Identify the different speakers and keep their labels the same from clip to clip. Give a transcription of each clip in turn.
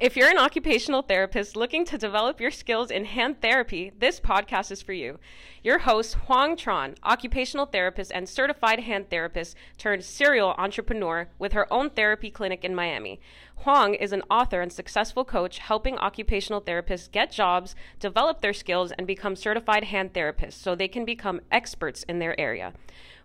Speaker 1: If you're an occupational therapist looking to develop your skills in hand therapy, this podcast is for you. Your host, Hoang Tran, occupational therapist and certified hand therapist turned serial entrepreneur with her own therapy clinic in Miami. Hoang is an author and successful coach helping occupational therapists get jobs, develop their skills, and become certified hand therapists so they can become experts in their area.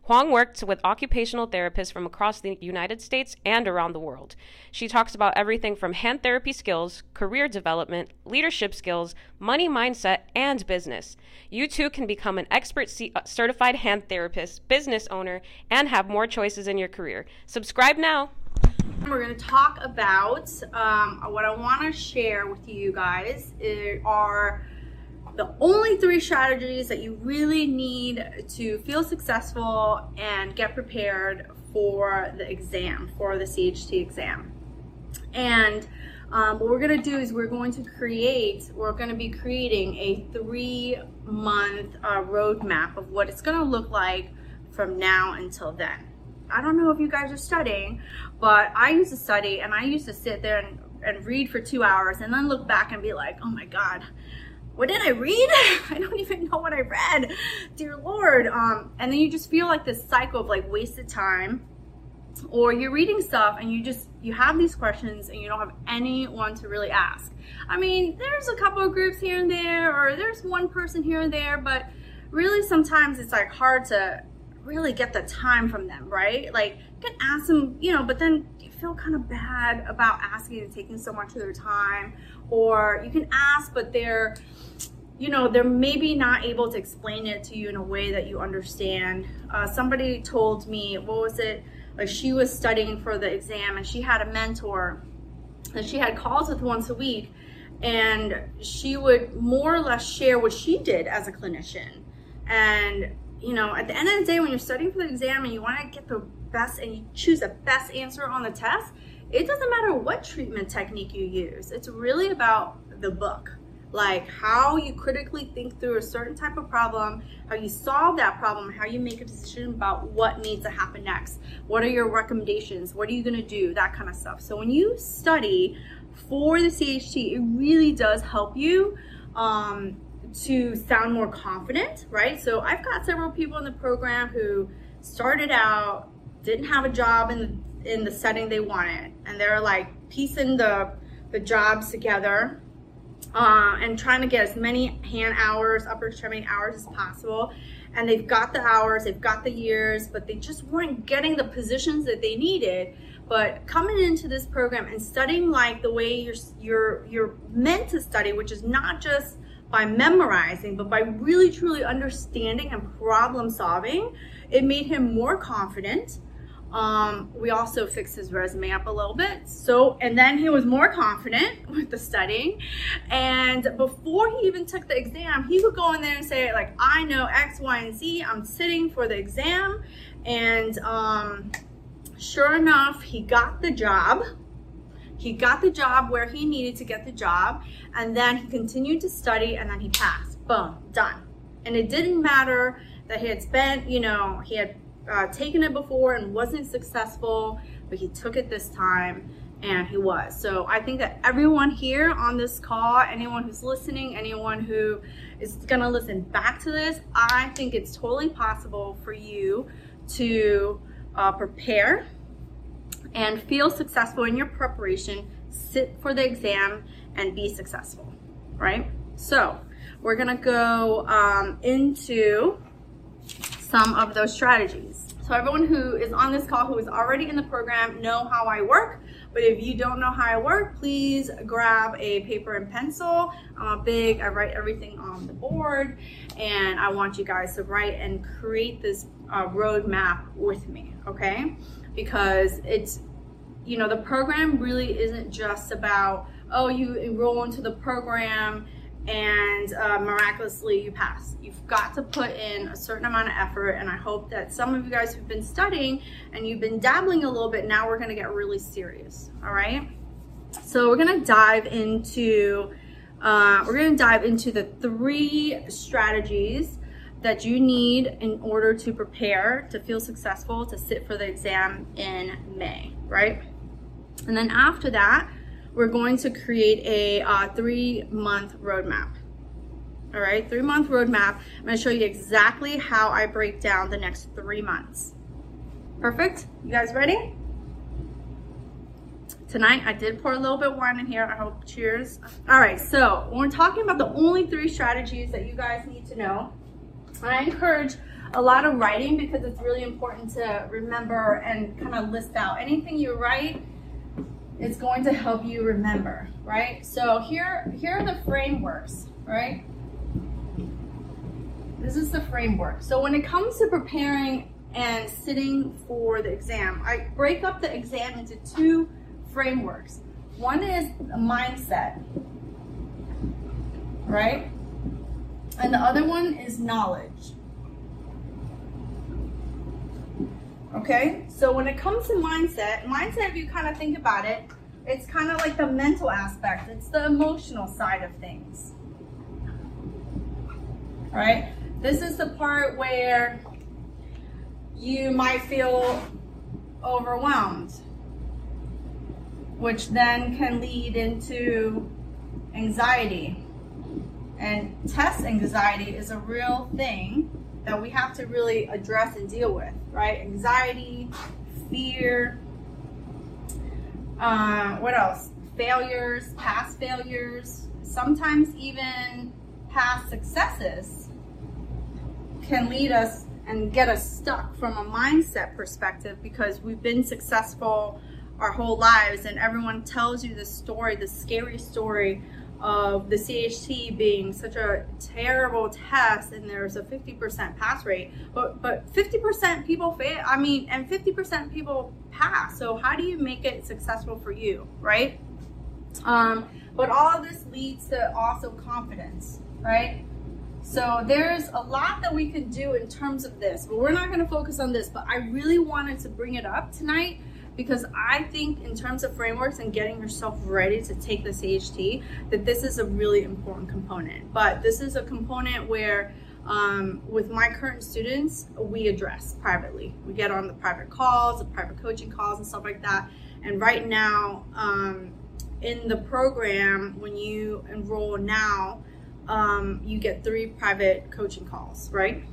Speaker 1: Hoang works with occupational therapists from across the United States and around the world. She talks about everything from hand therapy skills, career development, leadership skills, money mindset, and business. You too can become an expert C- uh, certified hand therapist, business owner, and have more choices in your career. Subscribe now.
Speaker 2: We're going to talk about um, what I want to share with you guys are the only three strategies that you really need to feel successful and get prepared for the exam, for the CHT exam. And um, what we're going to do is we're going to create, we're going to be creating a three month uh, roadmap of what it's going to look like from now until then. I don't know if you guys are studying, but I used to study and I used to sit there and, and read for two hours and then look back and be like, oh my God, what did I read? I don't even know what I read. Dear Lord. Um, and then you just feel like this cycle of like wasted time or you're reading stuff and you just you have these questions and you don't have anyone to really ask i mean there's a couple of groups here and there or there's one person here and there but really sometimes it's like hard to really get the time from them right like you can ask them you know but then feel kind of bad about asking and taking so much of their time or you can ask but they're you know they're maybe not able to explain it to you in a way that you understand. Uh, somebody told me what was it? Like she was studying for the exam and she had a mentor and she had calls with once a week and she would more or less share what she did as a clinician. And you know at the end of the day when you're studying for the exam and you want to get the best and you choose the best answer on the test it doesn't matter what treatment technique you use. It's really about the book. Like how you critically think through a certain type of problem, how you solve that problem, how you make a decision about what needs to happen next. What are your recommendations? What are you to do? That kind of stuff. So when you study for the CHT, it really does help you um, to sound more confident, right? So I've got several people in the program who started out, didn't have a job in in the setting they wanted. And they're like piecing the the jobs together uh, and trying to get as many hand hours upper extremity hours as possible. And they've got the hours they've got the years but they just weren't getting the positions that they needed. But coming into this program and studying like the way you're you're you're meant to study which is not just by memorizing but by really truly understanding and problem solving it made him more confident um, we also fixed his resume up a little bit. So, and then he was more confident with the studying. And before he even took the exam, he would go in there and say, like, I know X, Y, and Z. I'm sitting for the exam. And um, sure enough, he got the job. He got the job where he needed to get the job. And then he continued to study and then he passed. Boom, done. And it didn't matter that he had spent, you know, he had uh, taken it before and wasn't successful, but he took it this time and he was. So I think that everyone here on this call, anyone who's listening, anyone who is going to listen back to this, I think it's totally possible for you to uh, prepare and feel successful in your preparation, sit for the exam, and be successful, right? So we're going to go um, into some of those strategies. So everyone who is on this call who is already in the program know how I work. But if you don't know how I work, please grab a paper and pencil. I'm big, I write everything on the board and I want you guys to write and create this uh, roadmap with me, okay? Because it's, you know, the program really isn't just about, oh, you enroll into the program and uh, miraculously you pass. You've got to put in a certain amount of effort, and I hope that some of you guys who've been studying and you've been dabbling a little bit, now we're gonna get really serious, all right? So we're gonna dive into, uh, we're gonna dive into the three strategies that you need in order to prepare to feel successful to sit for the exam in May, right? And then after that, we're going to create a uh, three month roadmap. All right, three month roadmap. I'm going to show you exactly how I break down the next three months. Perfect. You guys ready? Tonight I did pour a little bit of wine in here. I hope. Cheers. All right, so we're talking about the only three strategies that you guys need to know, I encourage a lot of writing because it's really important to remember and kind of list out anything you write it's going to help you remember right? So here here are the frameworks right? This is the framework. So when it comes to preparing and sitting for the exam i break up the exam into two frameworks. One is mindset right? And the other one is knowledge Okay, so when it comes to mindset, mindset, if you kind of think about it, it's kind of like the mental aspect, it's the emotional side of things. Right, this is the part where you might feel overwhelmed, which then can lead into anxiety. And test anxiety is a real thing that we have to really address and deal with, right? Anxiety, fear, uh, what else? Failures, past failures, sometimes even past successes can lead us and get us stuck from a mindset perspective because we've been successful our whole lives and everyone tells you the story, the scary story of the CHT being such a terrible test and there's a 50% pass rate, but but 50% people fail. I mean, and 50% people pass. So how do you make it successful for you, right? Um, but all this leads to also confidence, right? So there's a lot that we can do in terms of this, but we're not going to focus on this. But I really wanted to bring it up tonight because I think in terms of frameworks and getting yourself ready to take the CHT, that this is a really important component. But this is a component where um, with my current students, we address privately. We get on the private calls, the private coaching calls and stuff like that. And right now, um, in the program, when you enroll now, um, you get three private coaching calls, right?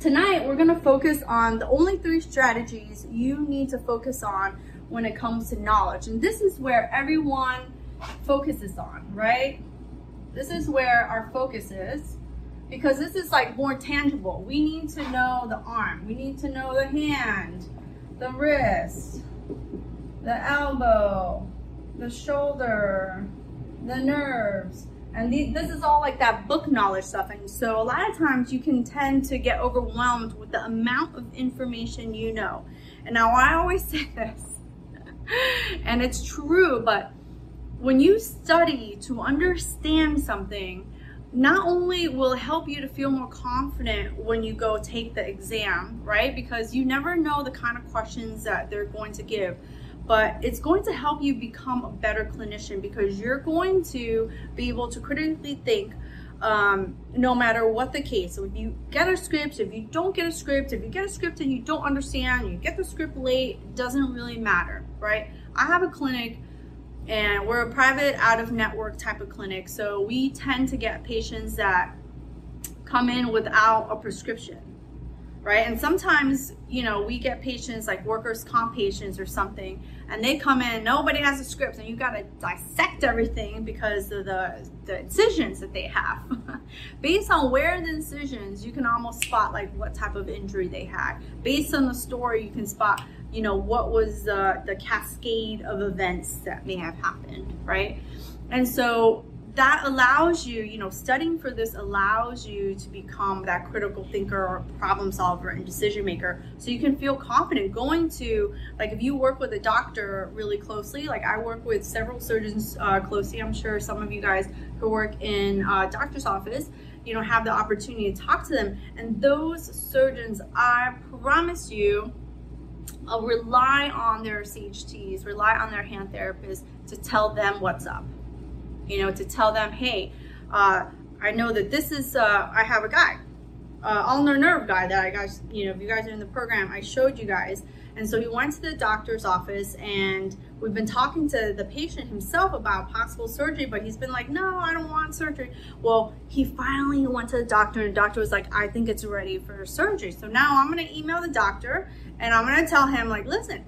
Speaker 2: Tonight, we're going to focus on the only three strategies you need to focus on when it comes to knowledge. And this is where everyone focuses on, right? This is where our focus is because this is like more tangible. We need to know the arm, we need to know the hand, the wrist, the elbow, the shoulder, the nerves, and this is all like that book knowledge stuff. And so a lot of times you can tend to get overwhelmed with the amount of information you know. And now I always say this, and it's true, but when you study to understand something, not only will it help you to feel more confident when you go take the exam, right? Because you never know the kind of questions that they're going to give but it's going to help you become a better clinician because you're going to be able to critically think um, no matter what the case. So if you get a script, if you don't get a script, if you get a script and you don't understand, you get the script late, it doesn't really matter, right? I have a clinic and we're a private out of network type of clinic. So we tend to get patients that come in without a prescription right? And sometimes, you know, we get patients like workers' comp patients or something, and they come in, nobody has a script, and you got to dissect everything because of the, the incisions that they have. Based on where the incisions, you can almost spot like what type of injury they had. Based on the story, you can spot, you know, what was uh, the cascade of events that may have happened, right? And so that allows you, you know, studying for this allows you to become that critical thinker or problem solver and decision maker. So you can feel confident going to, like, if you work with a doctor really closely, like I work with several surgeons uh, closely. I'm sure some of you guys who work in uh, doctor's office, you know, have the opportunity to talk to them. And those surgeons, I promise you, uh, rely on their CHTs, rely on their hand therapists to tell them what's up you know, to tell them, hey, uh, I know that this is, uh, I have a guy, uh, ulnar nerve guy that I guys, you know, if you guys are in the program, I showed you guys. And so he went to the doctor's office and we've been talking to the patient himself about possible surgery, but he's been like, no, I don't want surgery. Well, he finally went to the doctor, and the doctor was like, I think it's ready for surgery. So now I'm gonna email the doctor and I'm gonna tell him, like, listen,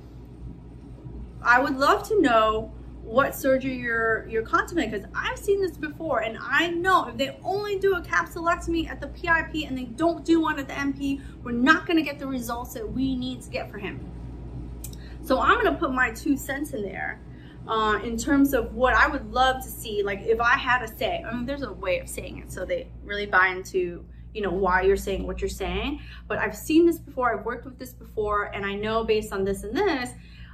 Speaker 2: I would love to know what surgery you're you're contemplating because I've seen this before and I know if they only do a capsulectomy at the PIP and they don't do one at the MP, we're not going to get the results that we need to get for him. So I'm going to put my two cents in there uh, in terms of what I would love to see. Like if I had a say, I mean, there's a way of saying it so they really buy into you know why you're saying what you're saying. But I've seen this before. I've worked with this before, and I know based on this and this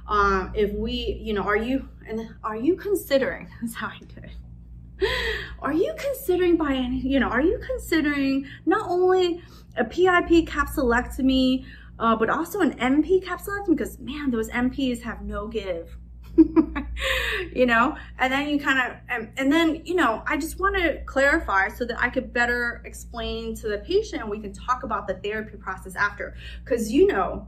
Speaker 2: um, if we, you know, are you and are you considering? That's how I do it. Are you considering by any, you know, are you considering not only a PIP capsulectomy, uh, but also an MP capsulectomy? Because man, those MPs have no give. you know, and then you kind of, and, and then, you know, I just want to clarify so that I could better explain to the patient and we can talk about the therapy process after. Because, you know,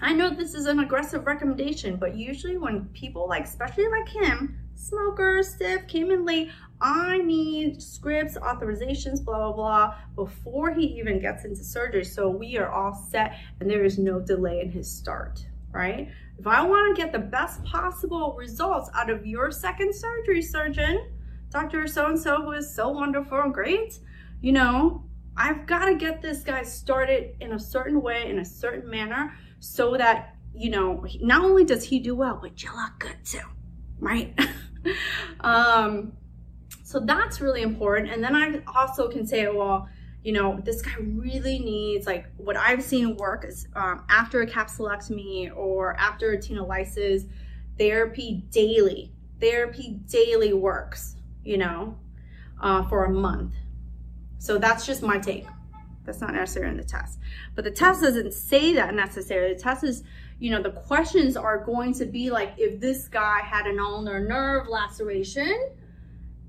Speaker 2: I know this is an aggressive recommendation, but usually when people like, especially like him, smokers, stiff, came in late, I need scripts, authorizations, blah, blah, blah, before he even gets into surgery. So we are all set and there is no delay in his start, right? If I want to get the best possible results out of your second surgery surgeon, Dr. So-and-so, who is so wonderful and great, you know, I've got to get this guy started in a certain way, in a certain manner, so that, you know, not only does he do well, but you look good too, right? um, so that's really important. And then I also can say, well, you know, this guy really needs, like, what I've seen work is um, after a capsulectomy or after a tenolysis, therapy daily. Therapy daily works, you know, uh, for a month. So that's just my take. That's not necessarily in the test. But the test doesn't say that necessarily. The test is, you know, the questions are going to be like if this guy had an ulnar nerve laceration,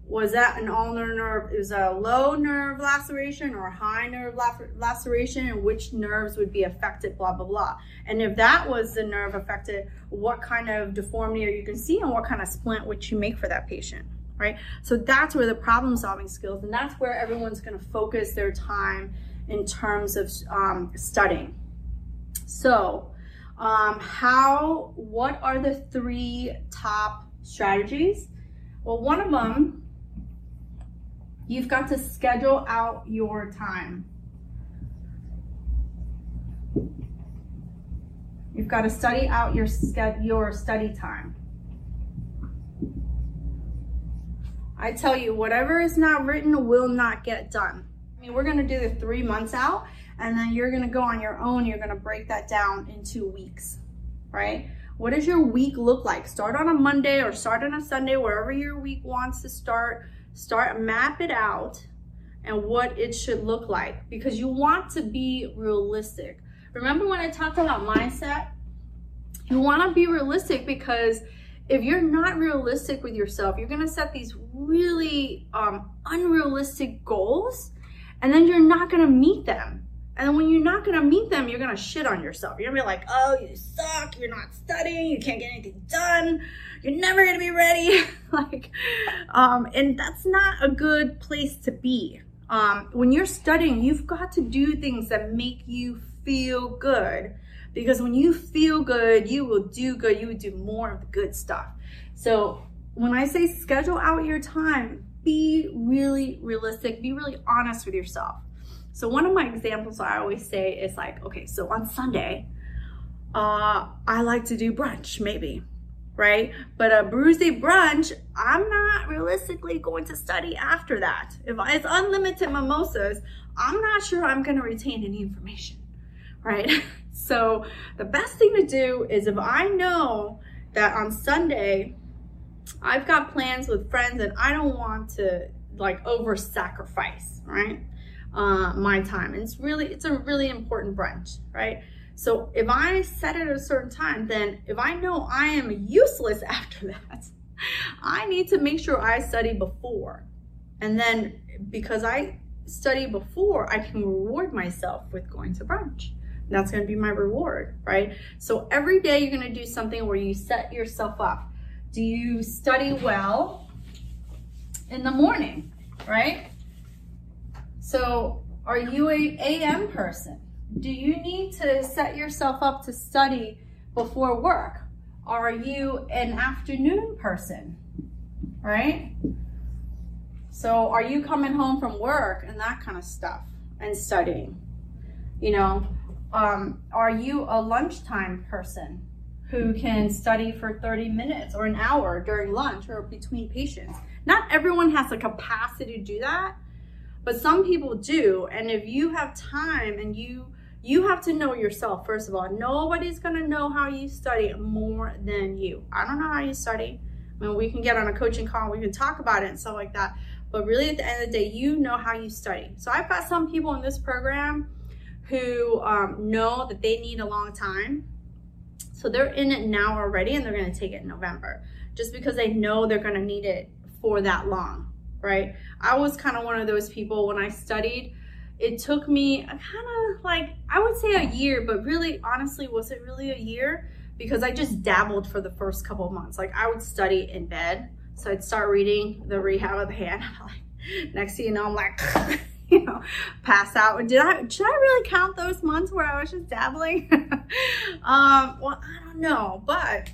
Speaker 2: was that an ulnar nerve, is a low nerve laceration or high nerve laceration and which nerves would be affected, blah, blah, blah. And if that was the nerve affected, what kind of deformity are you can see and what kind of splint would you make for that patient, right? So that's where the problem solving skills and that's where everyone's gonna focus their time in terms of um, studying. So, um, how, what are the three top strategies? Well, one of them, you've got to schedule out your time. You've got to study out your, your study time. I tell you, whatever is not written will not get done. I mean, we're gonna do the three months out and then you're gonna go on your own, you're gonna break that down in two weeks, right? What does your week look like? Start on a Monday or start on a Sunday, wherever your week wants to start. Start, map it out and what it should look like because you want to be realistic. Remember when I talked about mindset? You wanna be realistic because if you're not realistic with yourself, you're gonna set these really um, unrealistic goals and then you're not gonna meet them. And then when you're not gonna meet them, you're gonna shit on yourself. You're gonna be like, oh, you suck, you're not studying, you can't get anything done, you're never gonna be ready. like, um, and that's not a good place to be. Um, when you're studying, you've got to do things that make you feel good. Because when you feel good, you will do good, you will do more of the good stuff. So when I say schedule out your time, be really realistic, be really honest with yourself. So one of my examples I always say is like, okay, so on Sunday, uh, I like to do brunch, maybe, right? But a Brucey brunch, I'm not realistically going to study after that. If it's unlimited mimosas, I'm not sure I'm going to retain any information, right? so the best thing to do is if I know that on Sunday I've got plans with friends and I don't want to like over sacrifice, right? Uh, my time. And it's really, it's a really important brunch, right? So if I set it at a certain time, then if I know I am useless after that, I need to make sure I study before. And then because I study before, I can reward myself with going to brunch, That's going to be my reward, right? So every day you're going to do something where you set yourself up. Do you study well in the morning, right? So are you a AM person? Do you need to set yourself up to study before work? Are you an afternoon person? Right? So are you coming home from work and that kind of stuff and studying? You know, um, are you a lunchtime person who can study for 30 minutes or an hour during lunch or between patients? Not everyone has the capacity to do that, but some people do. And if you have time and you you have to know yourself first of all. Nobody's gonna know how you study more than you. I don't know how you study. I mean, we can get on a coaching call, we can talk about it and stuff like that. But really, at the end of the day, you know how you study. So I've got some people in this program who um, know that they need a long time. So they're in it now already and they're to take it in November just because they know they're to need it for that long, right? I was kind of one of those people when I studied. It took me kind of like, I would say a year, but really, honestly, was it really a year? Because I just dabbled for the first couple of months. Like, I would study in bed. So I'd start reading the Rehab of the Hand. Next thing you know, I'm like, you know, pass out. Did I should I really count those months where I was just dabbling? um, well, I don't know, but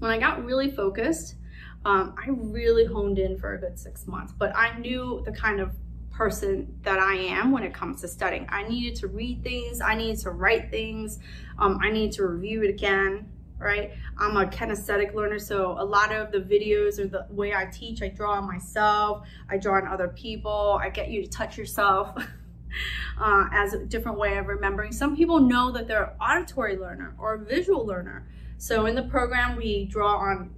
Speaker 2: when I got really focused, um, I really honed in for a good six months. But I knew the kind of person that I am when it comes to studying. I needed to read things, I needed to write things, um, I needed to review it again right? I'm a kinesthetic learner, so a lot of the videos or the way I teach, I draw on myself, I draw on other people, I get you to touch yourself uh, as a different way of remembering. Some people know that they're an auditory learner or a visual learner. So in the program, we draw on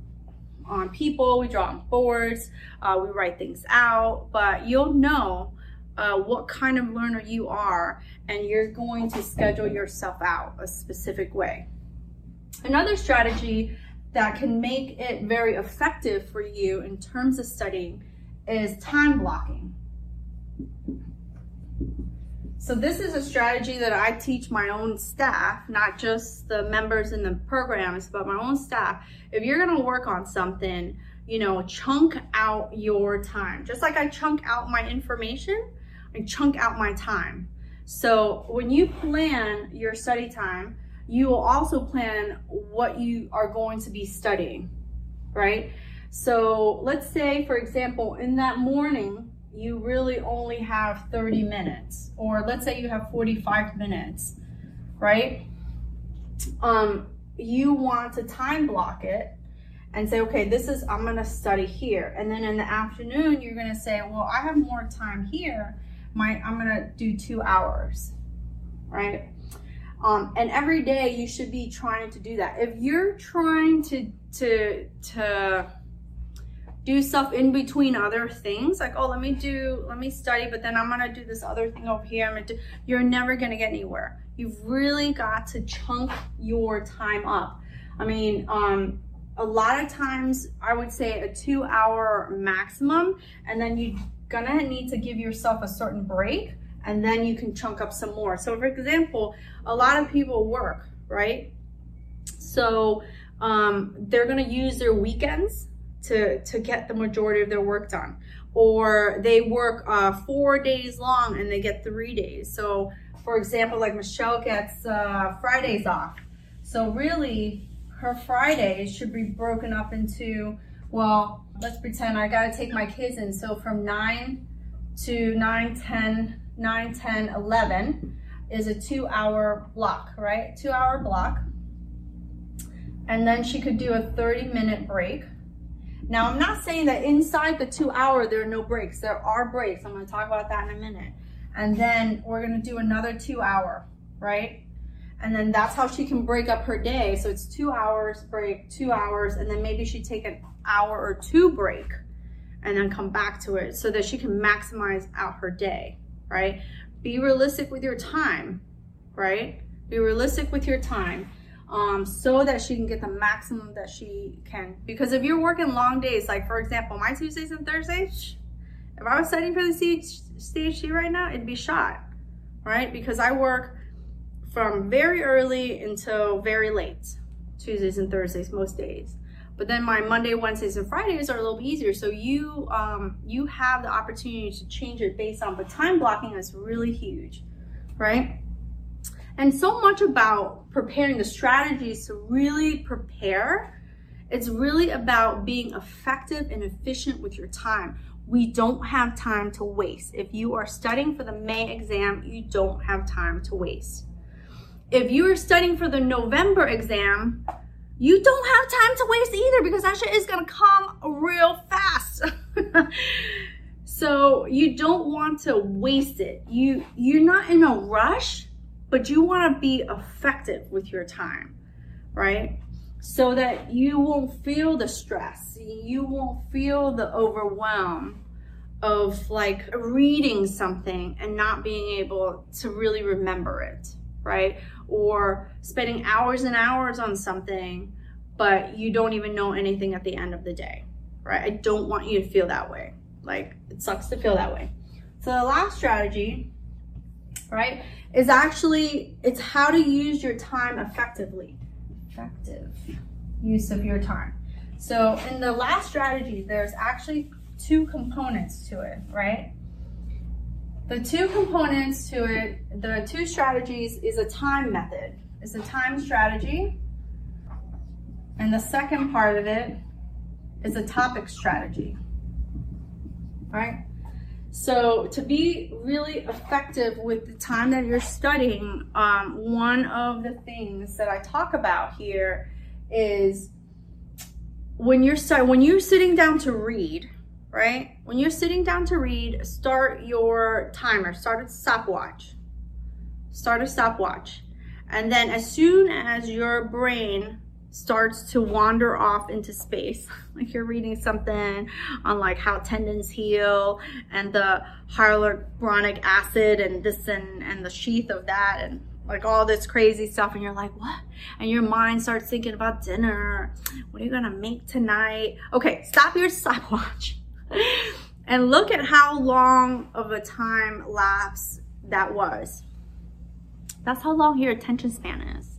Speaker 2: on people, we draw on boards, uh, we write things out, but you'll know uh, what kind of learner you are, and you're going to schedule yourself out a specific way. Another strategy that can make it very effective for you in terms of studying is time blocking. So this is a strategy that I teach my own staff, not just the members in the programs, but my own staff. If you're gonna work on something, you know, chunk out your time. Just like I chunk out my information, I chunk out my time. So when you plan your study time, you will also plan what you are going to be studying, right? So let's say, for example, in that morning, you really only have 30 minutes, or let's say you have 45 minutes, right? Um, you want to time block it and say, okay, this is, I'm gonna study here. And then in the afternoon, you're gonna say, well, I have more time here. My, I'm gonna do two hours, right? Um, and every day you should be trying to do that. If you're trying to to to do stuff in between other things, like oh let me do let me study, but then I'm gonna do this other thing over here. I'm gonna do, you're never gonna get anywhere. You've really got to chunk your time up. I mean, um, a lot of times I would say a two hour maximum, and then you're gonna need to give yourself a certain break and then you can chunk up some more. So for example, a lot of people work, right? So um, they're gonna use their weekends to, to get the majority of their work done. Or they work uh, four days long and they get three days. So for example, like Michelle gets uh, Fridays off. So really her Fridays should be broken up into, well, let's pretend I gotta take my kids in. So from nine to 9, 10, 9, 10, 11 is a two hour block, right? Two hour block. And then she could do a 30 minute break. Now, I'm not saying that inside the two hour, there are no breaks. There are breaks. I'm going to talk about that in a minute. And then we're going to do another two hour, right? And then that's how she can break up her day. So it's two hours break, two hours, and then maybe she take an hour or two break and then come back to it so that she can maximize out her day right? Be realistic with your time, right? Be realistic with your time um, so that she can get the maximum that she can. Because if you're working long days, like for example, my Tuesdays and Thursdays, if I was studying for the stage right now, it'd be shot, right? Because I work from very early until very late, Tuesdays and Thursdays, most days. But then my Monday, Wednesdays, and Fridays are a little bit easier. So you um, you have the opportunity to change it based on, but time blocking is really huge, right? And so much about preparing the strategies to really prepare. It's really about being effective and efficient with your time. We don't have time to waste. If you are studying for the May exam, you don't have time to waste. If you are studying for the November exam, you don't have time to waste either because that shit is gonna come real fast. so you don't want to waste it. You you're not in a rush, but you want to be effective with your time, right? So that you won't feel the stress, you won't feel the overwhelm of like reading something and not being able to really remember it, right? Or spending hours and hours on something, but you don't even know anything at the end of the day, right? I don't want you to feel that way. Like it sucks to feel that way. So the last strategy, right, is actually it's how to use your time effectively. Effective use of your time. So in the last strategy, there's actually two components to it, right? The two components to it, the two strategies is a time method. It's a time strategy. And the second part of it is a topic strategy. Right? So to be really effective with the time that you're studying, um, one of the things that I talk about here is when you're when you're sitting down to read, right? When you're sitting down to read, start your timer, start a stopwatch. Start a stopwatch. And then as soon as your brain starts to wander off into space. Like you're reading something on like how tendons heal and the hyaluronic acid and this and, and the sheath of that and like all this crazy stuff and you're like, what? And your mind starts thinking about dinner. What are you gonna make tonight? Okay, stop your stopwatch and look at how long of a time lapse that was. That's how long your attention span is,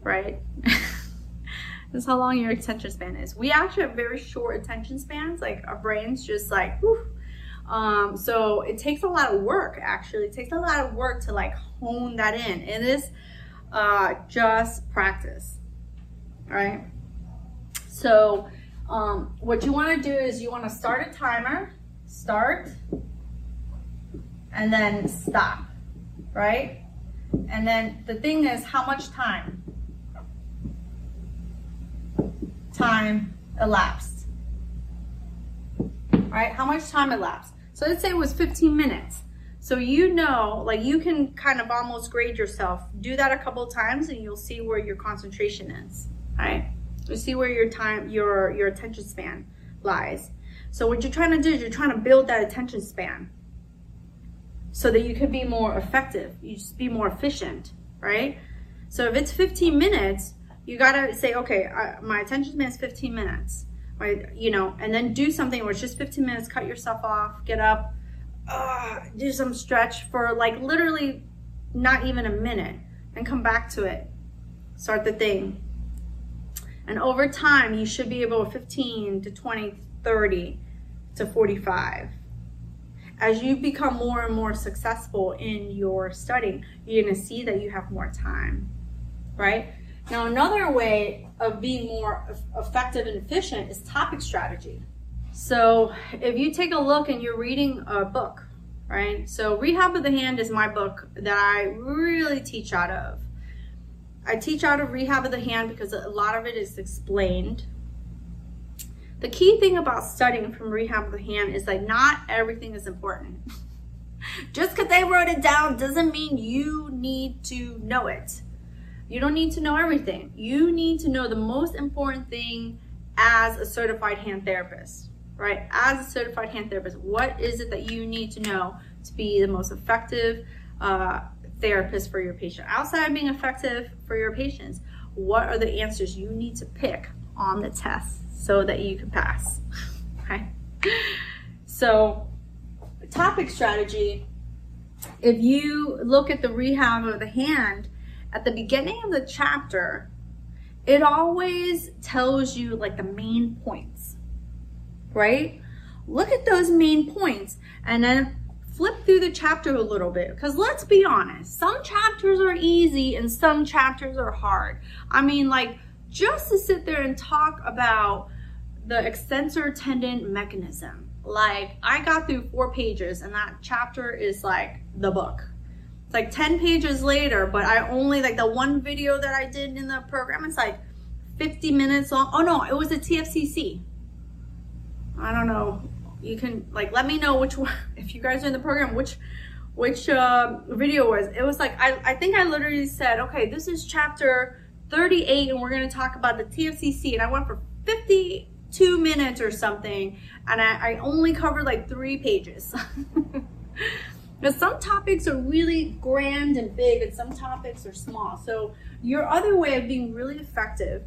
Speaker 2: right? That's how long your attention span is. We actually have very short attention spans. Like our brains just like, whew. Um, so it takes a lot of work actually. It takes a lot of work to like hone that in. It is uh, just practice. Right. So um, what you want to do is you want to start a timer, start, and then stop, right? And then the thing is, how much time? time elapsed. Right? How much time elapsed? So let's say it was 15 minutes. So you know, like you can kind of almost grade yourself. Do that a couple times and you'll see where your concentration is. Right? You see where your time, your your attention span lies. So what you're trying to do is you're trying to build that attention span so that you can be more effective. You just be more efficient, right? So if it's 15 minutes, you gotta say, okay, I, my attention span is 15 minutes, right? You know, and then do something where it's just 15 minutes, cut yourself off, get up, uh, do some stretch for like literally not even a minute and come back to it. Start the thing. And over time, you should be able 15 to 20, 30 to 45. As you become more and more successful in your studying, you're gonna see that you have more time, right? Now, another way of being more effective and efficient is topic strategy. So, if you take a look and you're reading a book, right? So, Rehab of the Hand is my book that I really teach out of. I teach out of Rehab of the Hand because a lot of it is explained. The key thing about studying from Rehab of the Hand is that not everything is important. Just because they wrote it down doesn't mean you need to know it. You don't need to know everything. You need to know the most important thing as a certified hand therapist, right? As a certified hand therapist, what is it that you need to know to be the most effective uh, therapist for your patient? Outside of being effective for your patients, what are the answers you need to pick on the test so that you can pass? okay. So, topic strategy if you look at the rehab of the hand at the beginning of the chapter, it always tells you like the main points, right? Look at those main points and then flip through the chapter a little bit because let's be honest, some chapters are easy and some chapters are hard. I mean, like just to sit there and talk about the extensor tendon mechanism. Like I got through four pages and that chapter is like the book. It's like 10 pages later, but I only like the one video that I did in the program, it's like 50 minutes long. Oh no, it was a TFCC. I don't know. You can like let me know which one if you guys are in the program which which uh, video was. It was like I I think I literally said, "Okay, this is chapter 38 and we're going to talk about the TFCC." And I went for 52 minutes or something and I, I only covered like 3 pages. But some topics are really grand and big and some topics are small. So your other way of being really effective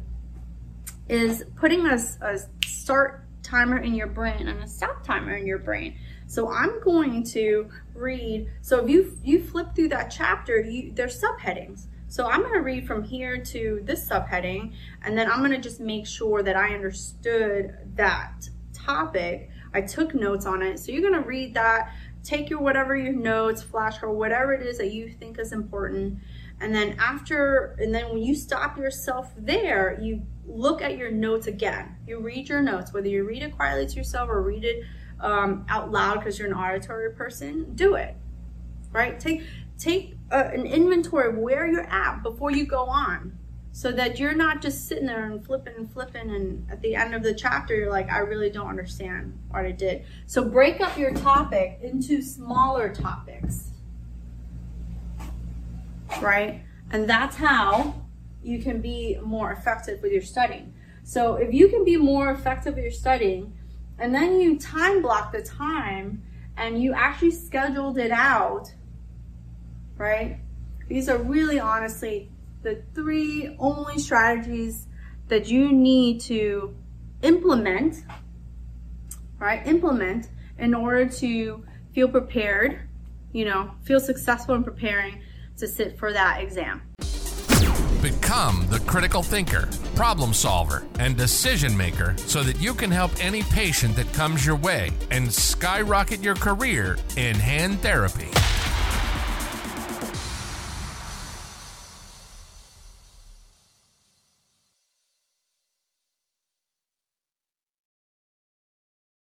Speaker 2: is putting a, a start timer in your brain and a stop timer in your brain. So I'm going to read. So if you you flip through that chapter, you there's subheadings. So I'm going to read from here to this subheading, and then I'm going to just make sure that I understood that topic. I took notes on it. So you're going to read that, take your whatever your notes, flashcard, whatever it is that you think is important, and then after, and then when you stop yourself there, you look at your notes again. You read your notes, whether you read it quietly to yourself or read it um, out loud because you're an auditory person. Do it, right? Take take a, an inventory of where you're at before you go on, so that you're not just sitting there and flipping and flipping, and at the end of the chapter, you're like, I really don't understand what I did. So break up your topic into smaller topics right? And that's how you can be more effective with your studying. So if you can be more effective with your studying, and then you time block the time and you actually scheduled it out, right? These are really honestly the three only strategies that you need to implement, right? Implement in order to feel prepared, you know, feel successful in preparing to sit for that exam.
Speaker 3: Become the critical thinker, problem solver, and decision maker so that you can help any patient that comes your way and skyrocket your career in hand therapy.